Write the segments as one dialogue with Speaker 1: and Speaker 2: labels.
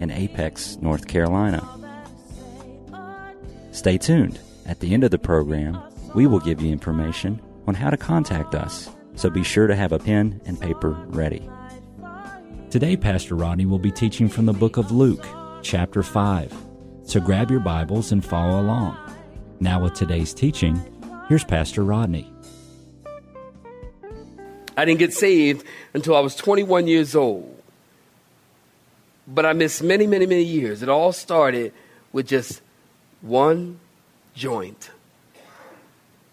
Speaker 1: in Apex, North Carolina. Stay tuned. At the end of the program, we will give you information on how to contact us, so be sure to have a pen and paper ready. Today, Pastor Rodney will be teaching from the book of Luke, chapter 5. So grab your Bibles and follow along. Now, with today's teaching, here's Pastor Rodney.
Speaker 2: I didn't get saved until I was 21 years old. But I missed many, many, many years. It all started with just one joint.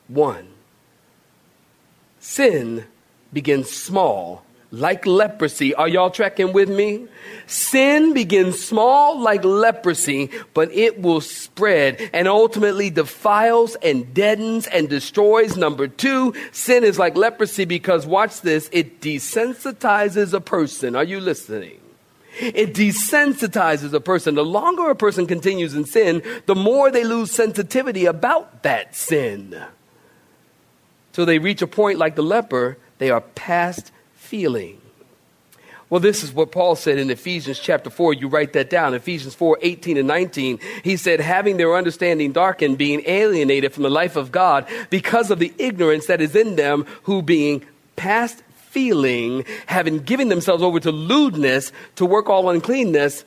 Speaker 2: One. Sin begins small, like leprosy. Are y'all tracking with me? Sin begins small, like leprosy, but it will spread and ultimately defiles and deadens and destroys. Number two, sin is like leprosy because, watch this, it desensitizes a person. Are you listening? It desensitizes a person. The longer a person continues in sin, the more they lose sensitivity about that sin. So they reach a point like the leper, they are past feeling. Well, this is what Paul said in Ephesians chapter 4. You write that down. Ephesians 4 18 and 19. He said, having their understanding darkened, being alienated from the life of God because of the ignorance that is in them, who being past feeling, having given themselves over to lewdness, to work all uncleanness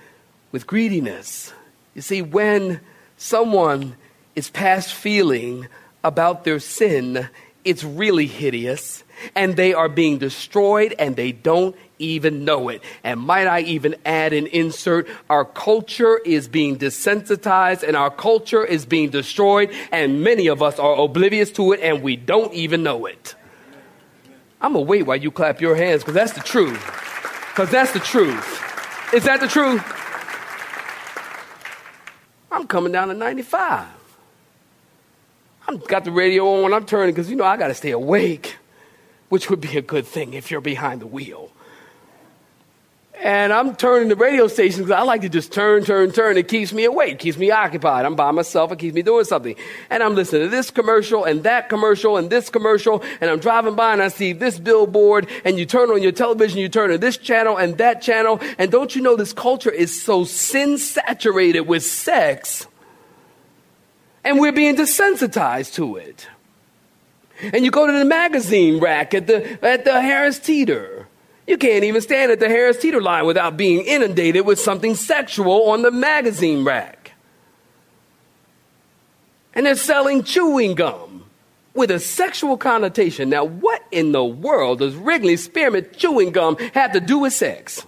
Speaker 2: with greediness. You see, when someone is past feeling about their sin, it's really hideous, and they are being destroyed and they don't even know it. And might I even add an insert? Our culture is being desensitized and our culture is being destroyed, and many of us are oblivious to it and we don't even know it. I'm gonna wait while you clap your hands because that's the truth. Because that's the truth. Is that the truth? I'm coming down to 95. I've got the radio on, I'm turning because you know I gotta stay awake, which would be a good thing if you're behind the wheel. And I'm turning the radio station because I like to just turn, turn, turn. It keeps me awake, keeps me occupied. I'm by myself, it keeps me doing something. And I'm listening to this commercial and that commercial and this commercial. And I'm driving by and I see this billboard. And you turn on your television, you turn to this channel and that channel. And don't you know this culture is so sin saturated with sex? And we're being desensitized to it. And you go to the magazine rack at the, at the Harris Teeter. You can't even stand at the Harris Teeter line without being inundated with something sexual on the magazine rack. And they're selling chewing gum with a sexual connotation. Now, what in the world does Wrigley Spearmint chewing gum have to do with sex?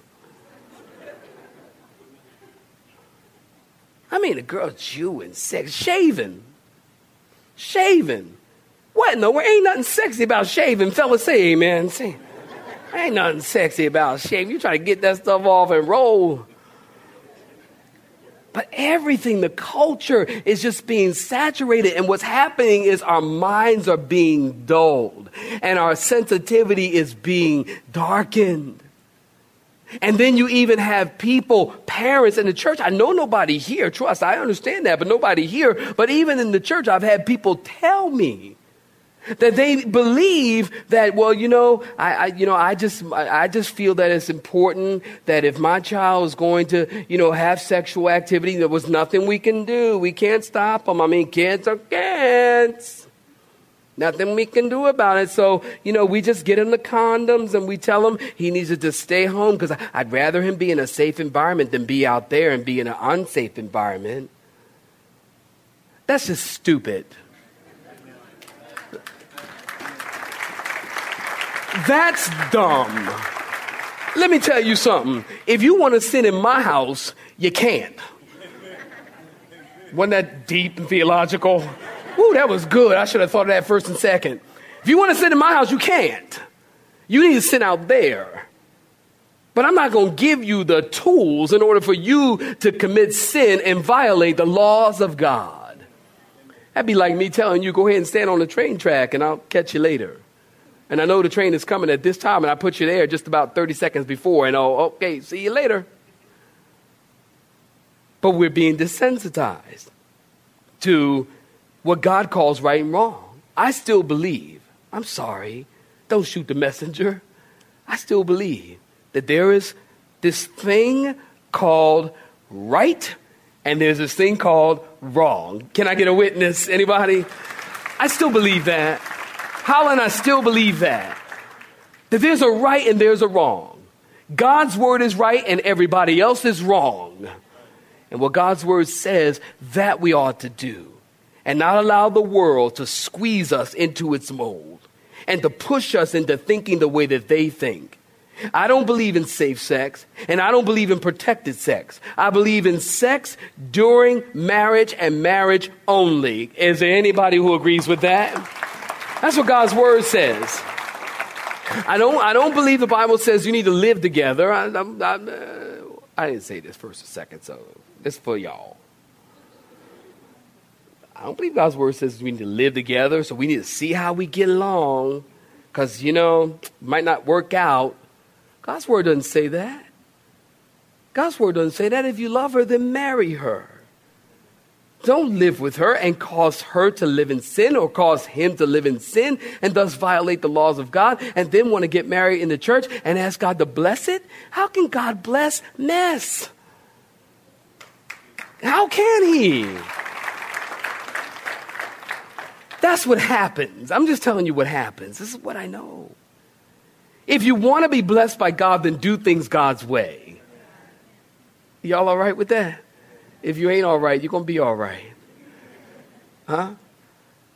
Speaker 2: I mean, a girl chewing sex, shaving. Shaving. What in the world? Ain't nothing sexy about shaving. Fellas, say amen. Say, Ain't nothing sexy about shame. You try to get that stuff off and roll. But everything, the culture is just being saturated. And what's happening is our minds are being dulled and our sensitivity is being darkened. And then you even have people, parents in the church. I know nobody here, trust, I understand that, but nobody here. But even in the church, I've had people tell me that they believe that well you know I, I, you know I just I just feel that it's important that if my child is going to you know have sexual activity there was nothing we can do. We can't stop them I mean kids are kids. Nothing we can do about it. So you know we just get him the condoms and we tell him he needs to just stay home because I'd rather him be in a safe environment than be out there and be in an unsafe environment. That's just stupid That's dumb. Let me tell you something. If you want to sin in my house, you can't. Wasn't that deep and theological? Ooh, that was good. I should have thought of that first and second. If you want to sin in my house, you can't. You need to sin out there. But I'm not going to give you the tools in order for you to commit sin and violate the laws of God. That'd be like me telling you, go ahead and stand on the train track and I'll catch you later. And I know the train is coming at this time and I put you there just about 30 seconds before and oh, okay, see you later. But we're being desensitized to what God calls right and wrong. I still believe, I'm sorry, don't shoot the messenger. I still believe that there is this thing called right and there's this thing called wrong. Can I get a witness? Anybody? I still believe that. Holland, I still believe that. That there's a right and there's a wrong. God's word is right and everybody else is wrong. And what God's word says, that we ought to do. And not allow the world to squeeze us into its mold and to push us into thinking the way that they think. I don't believe in safe sex, and I don't believe in protected sex. I believe in sex during marriage and marriage only. Is there anybody who agrees with that? That's what God's word says. I don't, I don't believe the Bible says you need to live together. I, I, I, I didn't say this first or second, so it's for y'all. I don't believe God's word says we need to live together, so we need to see how we get along. Because, you know, might not work out. God's word doesn't say that. God's word doesn't say that. If you love her, then marry her. Don't live with her and cause her to live in sin or cause him to live in sin and thus violate the laws of God and then want to get married in the church and ask God to bless it? How can God bless mess? How can he? That's what happens. I'm just telling you what happens. This is what I know. If you want to be blessed by God, then do things God's way. Y'all all right with that? If you ain't all right, you're going to be all right. Huh?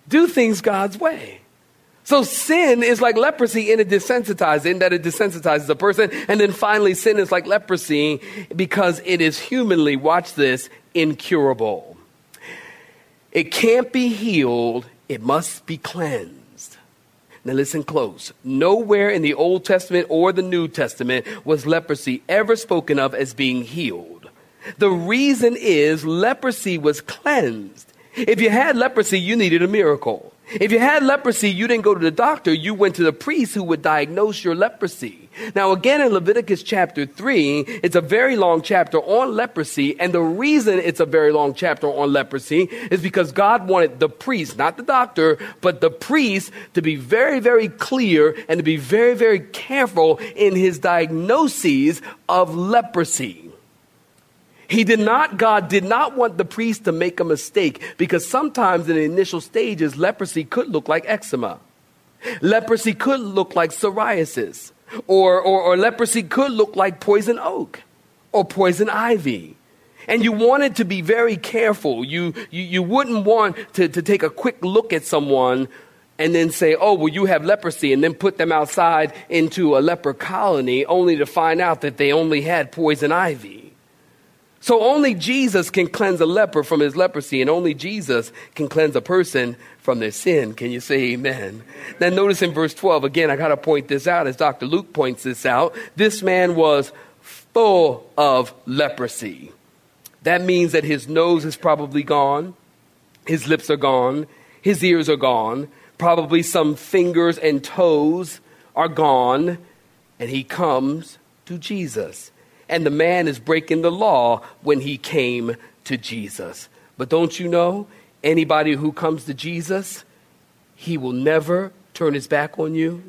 Speaker 2: Do things God's way. So sin is like leprosy in it desensitizes, in that it desensitizes a person. And then finally, sin is like leprosy because it is humanly, watch this, incurable. It can't be healed, it must be cleansed. Now listen close. Nowhere in the Old Testament or the New Testament was leprosy ever spoken of as being healed. The reason is leprosy was cleansed. If you had leprosy, you needed a miracle. If you had leprosy, you didn't go to the doctor, you went to the priest who would diagnose your leprosy. Now, again, in Leviticus chapter 3, it's a very long chapter on leprosy, and the reason it's a very long chapter on leprosy is because God wanted the priest, not the doctor, but the priest to be very, very clear and to be very, very careful in his diagnoses of leprosy. He did not, God did not want the priest to make a mistake because sometimes in the initial stages, leprosy could look like eczema. Leprosy could look like psoriasis, or, or, or leprosy could look like poison oak or poison ivy. And you wanted to be very careful. You, you, you wouldn't want to, to take a quick look at someone and then say, oh, well, you have leprosy, and then put them outside into a leper colony only to find out that they only had poison ivy. So only Jesus can cleanse a leper from his leprosy, and only Jesus can cleanse a person from their sin. Can you say amen? Then notice in verse 12, again, I got to point this out as Dr. Luke points this out. This man was full of leprosy. That means that his nose is probably gone, his lips are gone, his ears are gone, probably some fingers and toes are gone, and he comes to Jesus. And the man is breaking the law when he came to Jesus. But don't you know, anybody who comes to Jesus, he will never turn his back on you.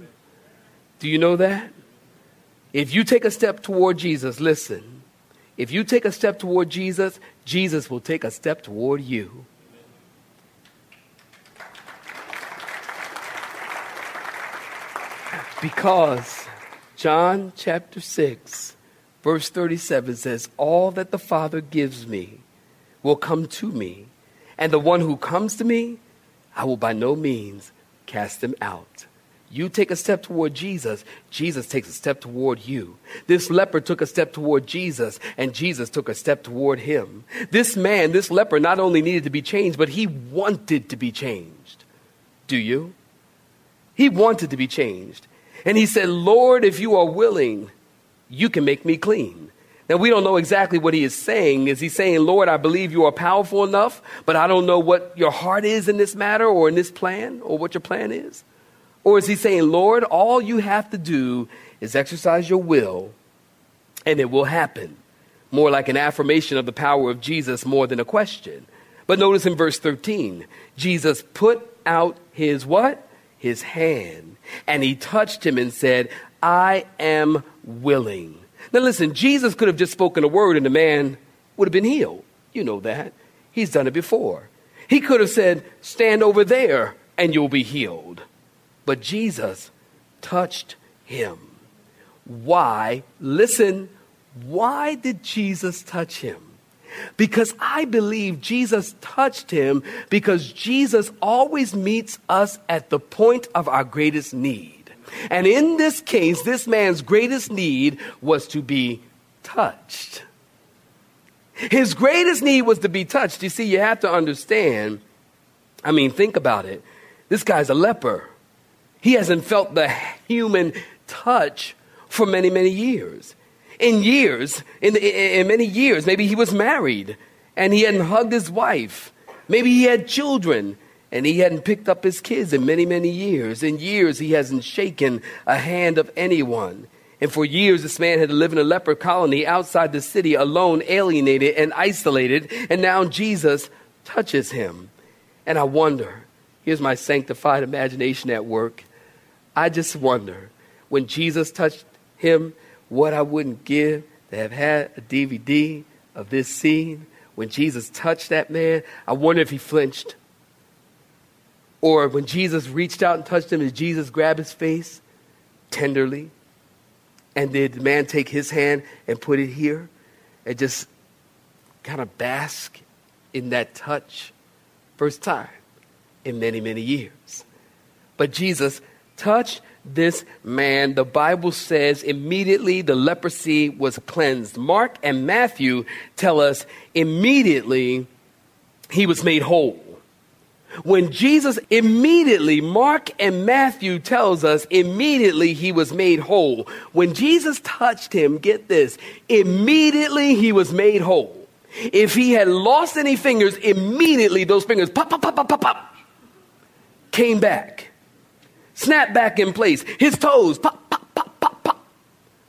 Speaker 2: Do you know that? If you take a step toward Jesus, listen, if you take a step toward Jesus, Jesus will take a step toward you. Because John chapter 6 Verse 37 says, All that the Father gives me will come to me, and the one who comes to me, I will by no means cast him out. You take a step toward Jesus, Jesus takes a step toward you. This leper took a step toward Jesus, and Jesus took a step toward him. This man, this leper, not only needed to be changed, but he wanted to be changed. Do you? He wanted to be changed. And he said, Lord, if you are willing, You can make me clean. Now, we don't know exactly what he is saying. Is he saying, Lord, I believe you are powerful enough, but I don't know what your heart is in this matter or in this plan or what your plan is? Or is he saying, Lord, all you have to do is exercise your will and it will happen? More like an affirmation of the power of Jesus more than a question. But notice in verse 13, Jesus put out his what? His hand. And he touched him and said, I am willing. Now listen, Jesus could have just spoken a word and the man would have been healed. You know that. He's done it before. He could have said, Stand over there and you'll be healed. But Jesus touched him. Why? Listen, why did Jesus touch him? Because I believe Jesus touched him because Jesus always meets us at the point of our greatest need. And in this case, this man's greatest need was to be touched. His greatest need was to be touched. You see, you have to understand. I mean, think about it. This guy's a leper. He hasn't felt the human touch for many, many years. In years, in, in, many years, maybe he was married and he hadn't hugged his wife. Maybe he had children and he hadn't picked up his kids in many, many years. In years, he hasn't shaken a hand of anyone. And for years, this man had to live in a leper colony outside the city, alone, alienated, and isolated. And now Jesus touches him. And I wonder here's my sanctified imagination at work. I just wonder when Jesus touched him, what I wouldn't give to have had a DVD of this scene. When Jesus touched that man, I wonder if he flinched. Or when Jesus reached out and touched him, did Jesus grab his face tenderly? And did the man take his hand and put it here and just kind of bask in that touch? First time in many, many years. But Jesus touched this man. The Bible says immediately the leprosy was cleansed. Mark and Matthew tell us immediately he was made whole. When Jesus immediately, Mark and Matthew tells us immediately he was made whole. When Jesus touched him, get this, immediately he was made whole. If he had lost any fingers, immediately those fingers pop, pop, pop, pop, pop, pop, came back, snapped back in place. His toes pop,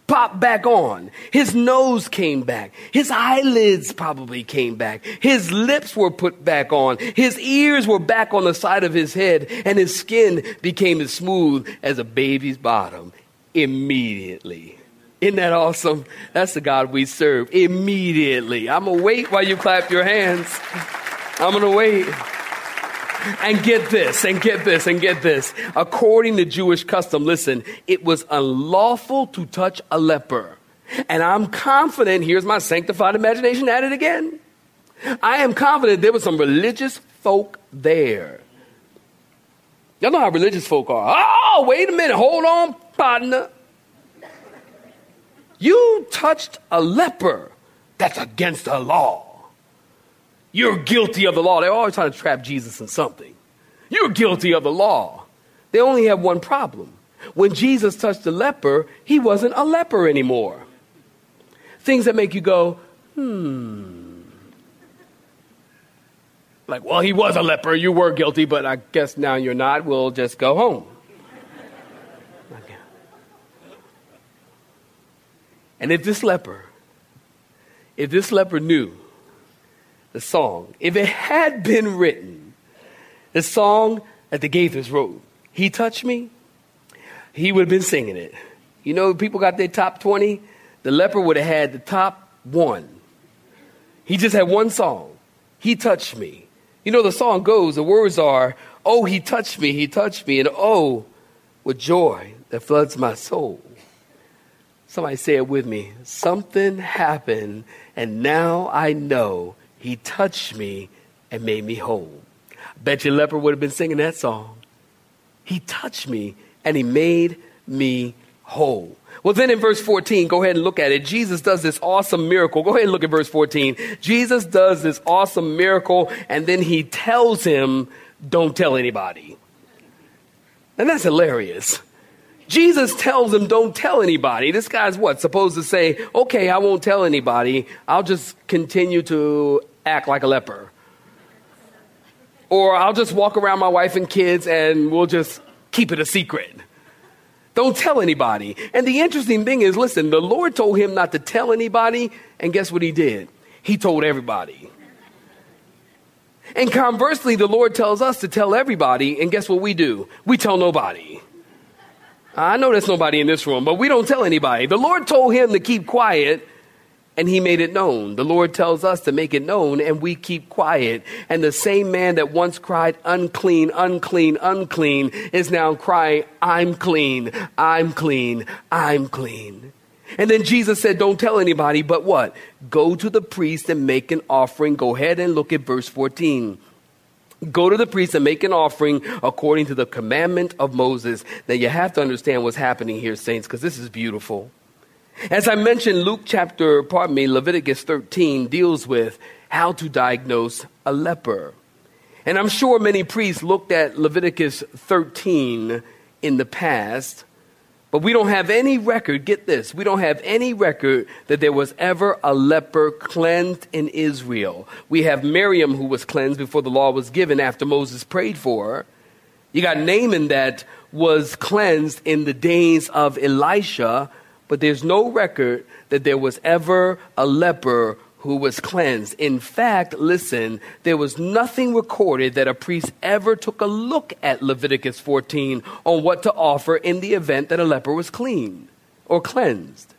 Speaker 2: popped back on. His nose came back. His eyelids probably came back. His lips were put back on. His ears were back on the side of his head, and his skin became as smooth as a baby's bottom immediately. Isn't that awesome? That's the God we serve. Immediately. I'm going to wait while you clap your hands. I'm going to wait. And get this, and get this, and get this. According to Jewish custom, listen, it was unlawful to touch a leper. And I'm confident, here's my sanctified imagination at it again. I am confident there was some religious folk there. Y'all know how religious folk are. Oh, wait a minute, hold on, partner. You touched a leper. That's against the law. You're guilty of the law. They're always trying to trap Jesus in something. You're guilty of the law. They only have one problem. When Jesus touched the leper, he wasn't a leper anymore. Things that make you go, hmm. Like, well, he was a leper. You were guilty, but I guess now you're not. We'll just go home. And if this leper, if this leper knew the song, if it had been written, the song that the Gaithers wrote, He Touched Me, he would have been singing it. You know, people got their top 20, the leper would have had the top one. He just had one song, He Touched Me. You know, the song goes, the words are, Oh, He touched me, He touched me, and oh, with joy that floods my soul. Somebody say it with me. Something happened, and now I know he touched me and made me whole. Bet your leper would have been singing that song. He touched me and he made me whole. Well, then in verse 14, go ahead and look at it. Jesus does this awesome miracle. Go ahead and look at verse 14. Jesus does this awesome miracle, and then he tells him, Don't tell anybody. And that's hilarious. Jesus tells him, don't tell anybody. This guy's what? Supposed to say, okay, I won't tell anybody. I'll just continue to act like a leper. Or I'll just walk around my wife and kids and we'll just keep it a secret. Don't tell anybody. And the interesting thing is listen, the Lord told him not to tell anybody, and guess what he did? He told everybody. And conversely, the Lord tells us to tell everybody, and guess what we do? We tell nobody. I know there's nobody in this room, but we don't tell anybody. The Lord told him to keep quiet, and he made it known. The Lord tells us to make it known, and we keep quiet. And the same man that once cried, unclean, unclean, unclean, is now crying, I'm clean, I'm clean, I'm clean. And then Jesus said, Don't tell anybody, but what? Go to the priest and make an offering. Go ahead and look at verse 14. Go to the priest and make an offering according to the commandment of Moses. Now, you have to understand what's happening here, saints, because this is beautiful. As I mentioned, Luke chapter, pardon me, Leviticus 13 deals with how to diagnose a leper. And I'm sure many priests looked at Leviticus 13 in the past but we don't have any record, get this, we don't have any record that there was ever a leper cleansed in Israel. We have Miriam who was cleansed before the law was given after Moses prayed for her. You got Naaman that was cleansed in the days of Elisha, but there's no record that there was ever a leper who was cleansed. In fact, listen, there was nothing recorded that a priest ever took a look at Leviticus 14 on what to offer in the event that a leper was clean or cleansed.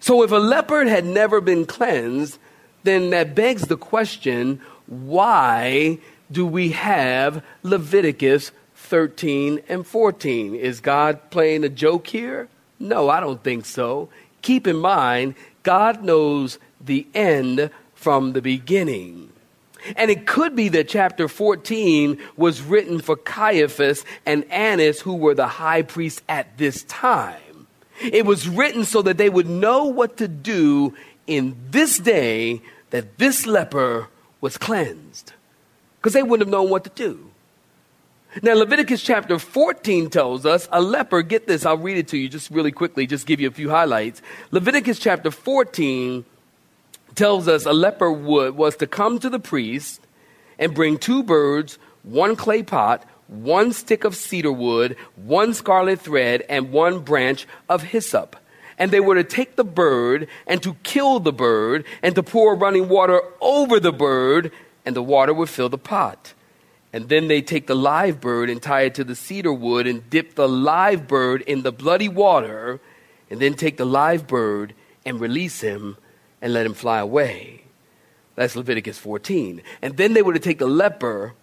Speaker 2: So if a leper had never been cleansed, then that begs the question why do we have Leviticus 13 and 14? Is God playing a joke here? No, I don't think so. Keep in mind, God knows the end from the beginning. And it could be that chapter 14 was written for Caiaphas and Annas, who were the high priests at this time. It was written so that they would know what to do in this day that this leper was cleansed. Because they wouldn't have known what to do. Now, Leviticus chapter 14 tells us a leper, get this, I'll read it to you just really quickly, just give you a few highlights. Leviticus chapter 14 tells us a leper would was to come to the priest and bring two birds, one clay pot, one stick of cedar wood, one scarlet thread, and one branch of hyssop. And they were to take the bird and to kill the bird and to pour running water over the bird, and the water would fill the pot. And then they take the live bird and tie it to the cedar wood and dip the live bird in the bloody water, and then take the live bird and release him and let him fly away. That's Leviticus 14. And then they were to take the leper,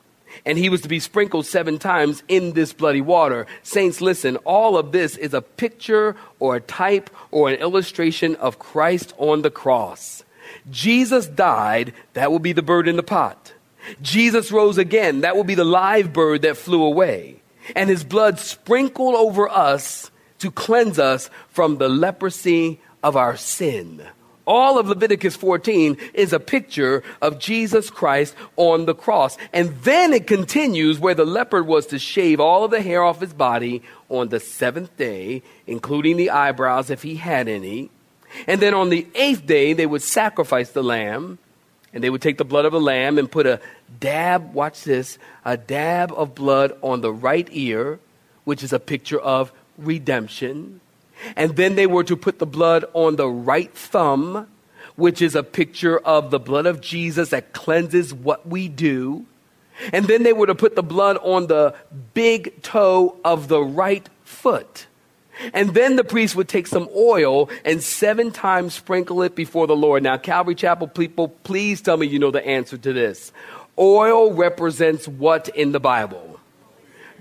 Speaker 2: and he was to be sprinkled seven times in this bloody water. Saints, listen, all of this is a picture or a type or an illustration of Christ on the cross. Jesus died, that will be the bird in the pot. Jesus rose again, that will be the live bird that flew away. And his blood sprinkled over us to cleanse us from the leprosy of our sin. All of Leviticus 14 is a picture of Jesus Christ on the cross. And then it continues where the leopard was to shave all of the hair off his body on the seventh day, including the eyebrows if he had any. And then on the eighth day, they would sacrifice the lamb. And they would take the blood of a lamb and put a dab, watch this, a dab of blood on the right ear, which is a picture of redemption. And then they were to put the blood on the right thumb, which is a picture of the blood of Jesus that cleanses what we do. And then they were to put the blood on the big toe of the right foot. And then the priest would take some oil and seven times sprinkle it before the Lord. Now, Calvary Chapel people, please tell me you know the answer to this. Oil represents what in the Bible?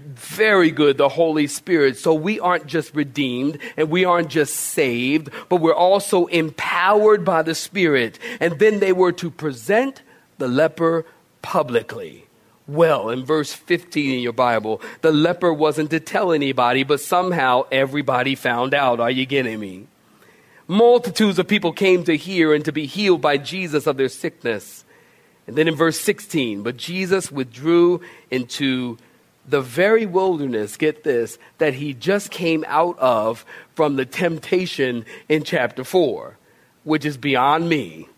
Speaker 2: Very good, the Holy Spirit. So we aren't just redeemed and we aren't just saved, but we're also empowered by the Spirit. And then they were to present the leper publicly. Well, in verse 15 in your Bible, the leper wasn't to tell anybody, but somehow everybody found out. Are you getting me? Multitudes of people came to hear and to be healed by Jesus of their sickness. And then in verse 16, but Jesus withdrew into the very wilderness, get this, that he just came out of from the temptation in chapter 4, which is beyond me.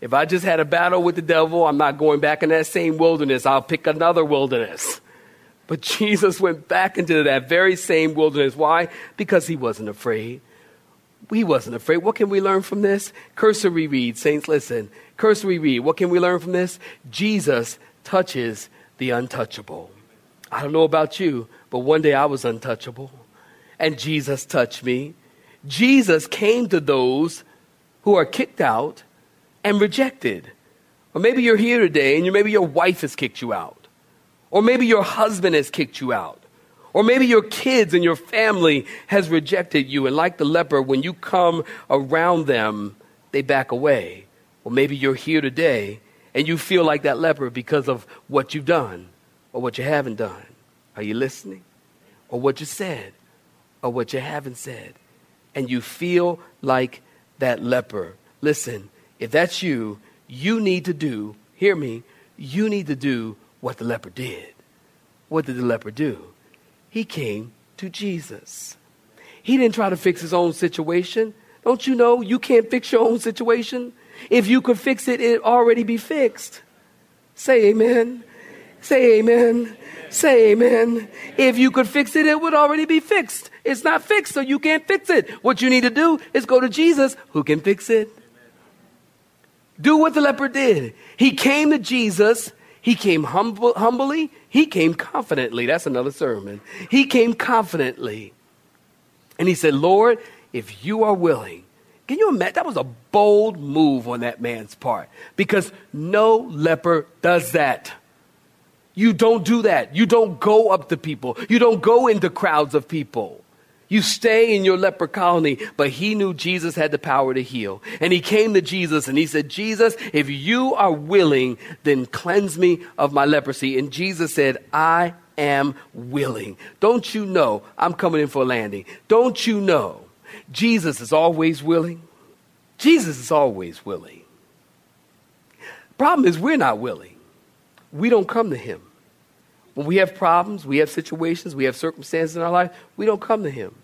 Speaker 2: If I just had a battle with the devil, I'm not going back in that same wilderness. I'll pick another wilderness. But Jesus went back into that very same wilderness. Why? Because he wasn't afraid. He wasn't afraid. What can we learn from this? Cursory read, saints, listen. Cursory read. What can we learn from this? Jesus touches the untouchable. I don't know about you, but one day I was untouchable, and Jesus touched me. Jesus came to those who are kicked out and rejected. Or maybe you're here today and maybe your wife has kicked you out. Or maybe your husband has kicked you out. Or maybe your kids and your family has rejected you. And like the leper, when you come around them, they back away. Or maybe you're here today and you feel like that leper because of what you've done or what you haven't done. Are you listening? Or what you said or what you haven't said. And you feel like that leper. Listen, if that's you, you need to do, hear me, you need to do what the leper did. What did the leper do? He came to Jesus. He didn't try to fix his own situation. Don't you know you can't fix your own situation? If you could fix it, it'd already be fixed. Say amen. Say amen. Say amen. If you could fix it, it would already be fixed. It's not fixed, so you can't fix it. What you need to do is go to Jesus who can fix it. Do what the leper did. He came to Jesus. He came humbly. He came confidently. That's another sermon. He came confidently. And he said, Lord, if you are willing, can you imagine? That was a bold move on that man's part because no leper does that. You don't do that. You don't go up to people. You don't go into crowds of people. You stay in your leper colony, but he knew Jesus had the power to heal. And he came to Jesus and he said, Jesus, if you are willing, then cleanse me of my leprosy. And Jesus said, I am willing. Don't you know I'm coming in for a landing? Don't you know Jesus is always willing? Jesus is always willing. Problem is, we're not willing. We don't come to him. When we have problems, we have situations, we have circumstances in our life, we don't come to Him.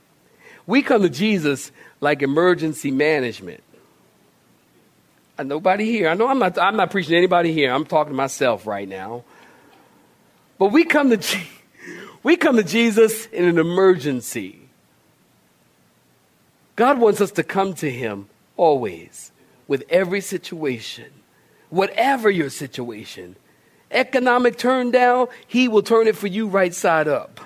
Speaker 2: We come to Jesus like emergency management. And nobody here, I know I'm not, I'm not preaching to anybody here, I'm talking to myself right now. But we come to, we come to Jesus in an emergency. God wants us to come to Him always with every situation, whatever your situation economic turn down, He will turn it for you right side up.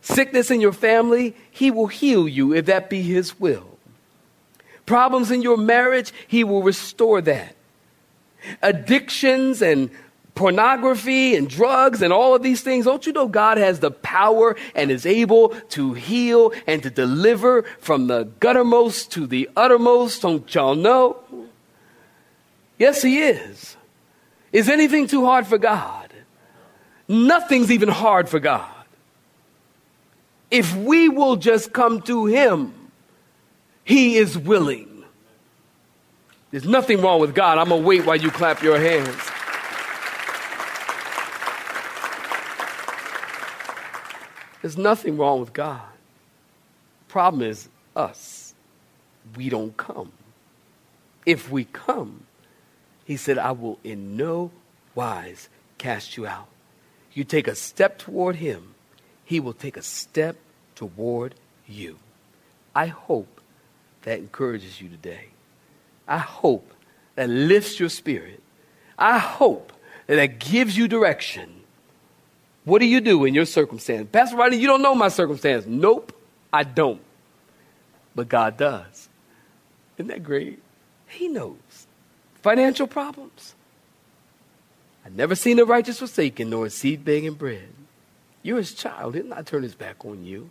Speaker 2: Sickness in your family, He will heal you if that be His will. Problems in your marriage, He will restore that. Addictions and pornography and drugs and all of these things, don't you know God has the power and is able to heal and to deliver from the guttermost to the uttermost? Don't y'all know? Yes, He is. Is anything too hard for God? Nothing's even hard for God. If we will just come to Him, He is willing. There's nothing wrong with God. I'm going to wait while you clap your hands. There's nothing wrong with God. Problem is us. We don't come. If we come, he said, I will in no wise cast you out. You take a step toward him, he will take a step toward you. I hope that encourages you today. I hope that lifts your spirit. I hope that that gives you direction. What do you do in your circumstance? Pastor Rodney, you don't know my circumstance. Nope, I don't. But God does. Isn't that great? He knows financial problems. I've never seen the righteous forsaken, nor a seed begging bread. You're his child. He'll not turn his back on you.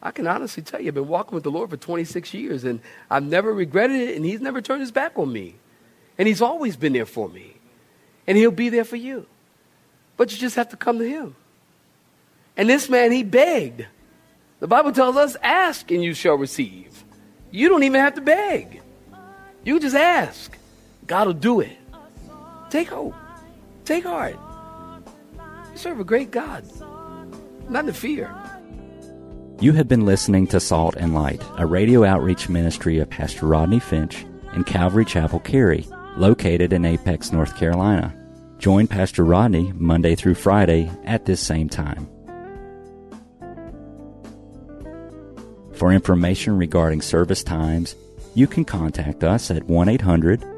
Speaker 2: I can honestly tell you, I've been walking with the Lord for 26 years, and I've never regretted it, and he's never turned his back on me. And he's always been there for me. And he'll be there for you. But you just have to come to him. And this man, he begged. The Bible tells us, ask and you shall receive. You don't even have to beg. You just ask. God will do it. Take hope. Take heart. You serve a great God. Nothing to fear.
Speaker 1: You have been listening to Salt and Light, a radio outreach ministry of Pastor Rodney Finch in Calvary Chapel, Cary, located in Apex, North Carolina. Join Pastor Rodney Monday through Friday at this same time. For information regarding service times, you can contact us at 1 800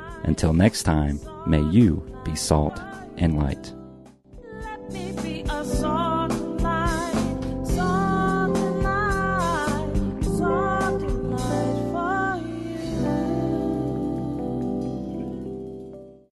Speaker 1: Until next time, may you be salt and light.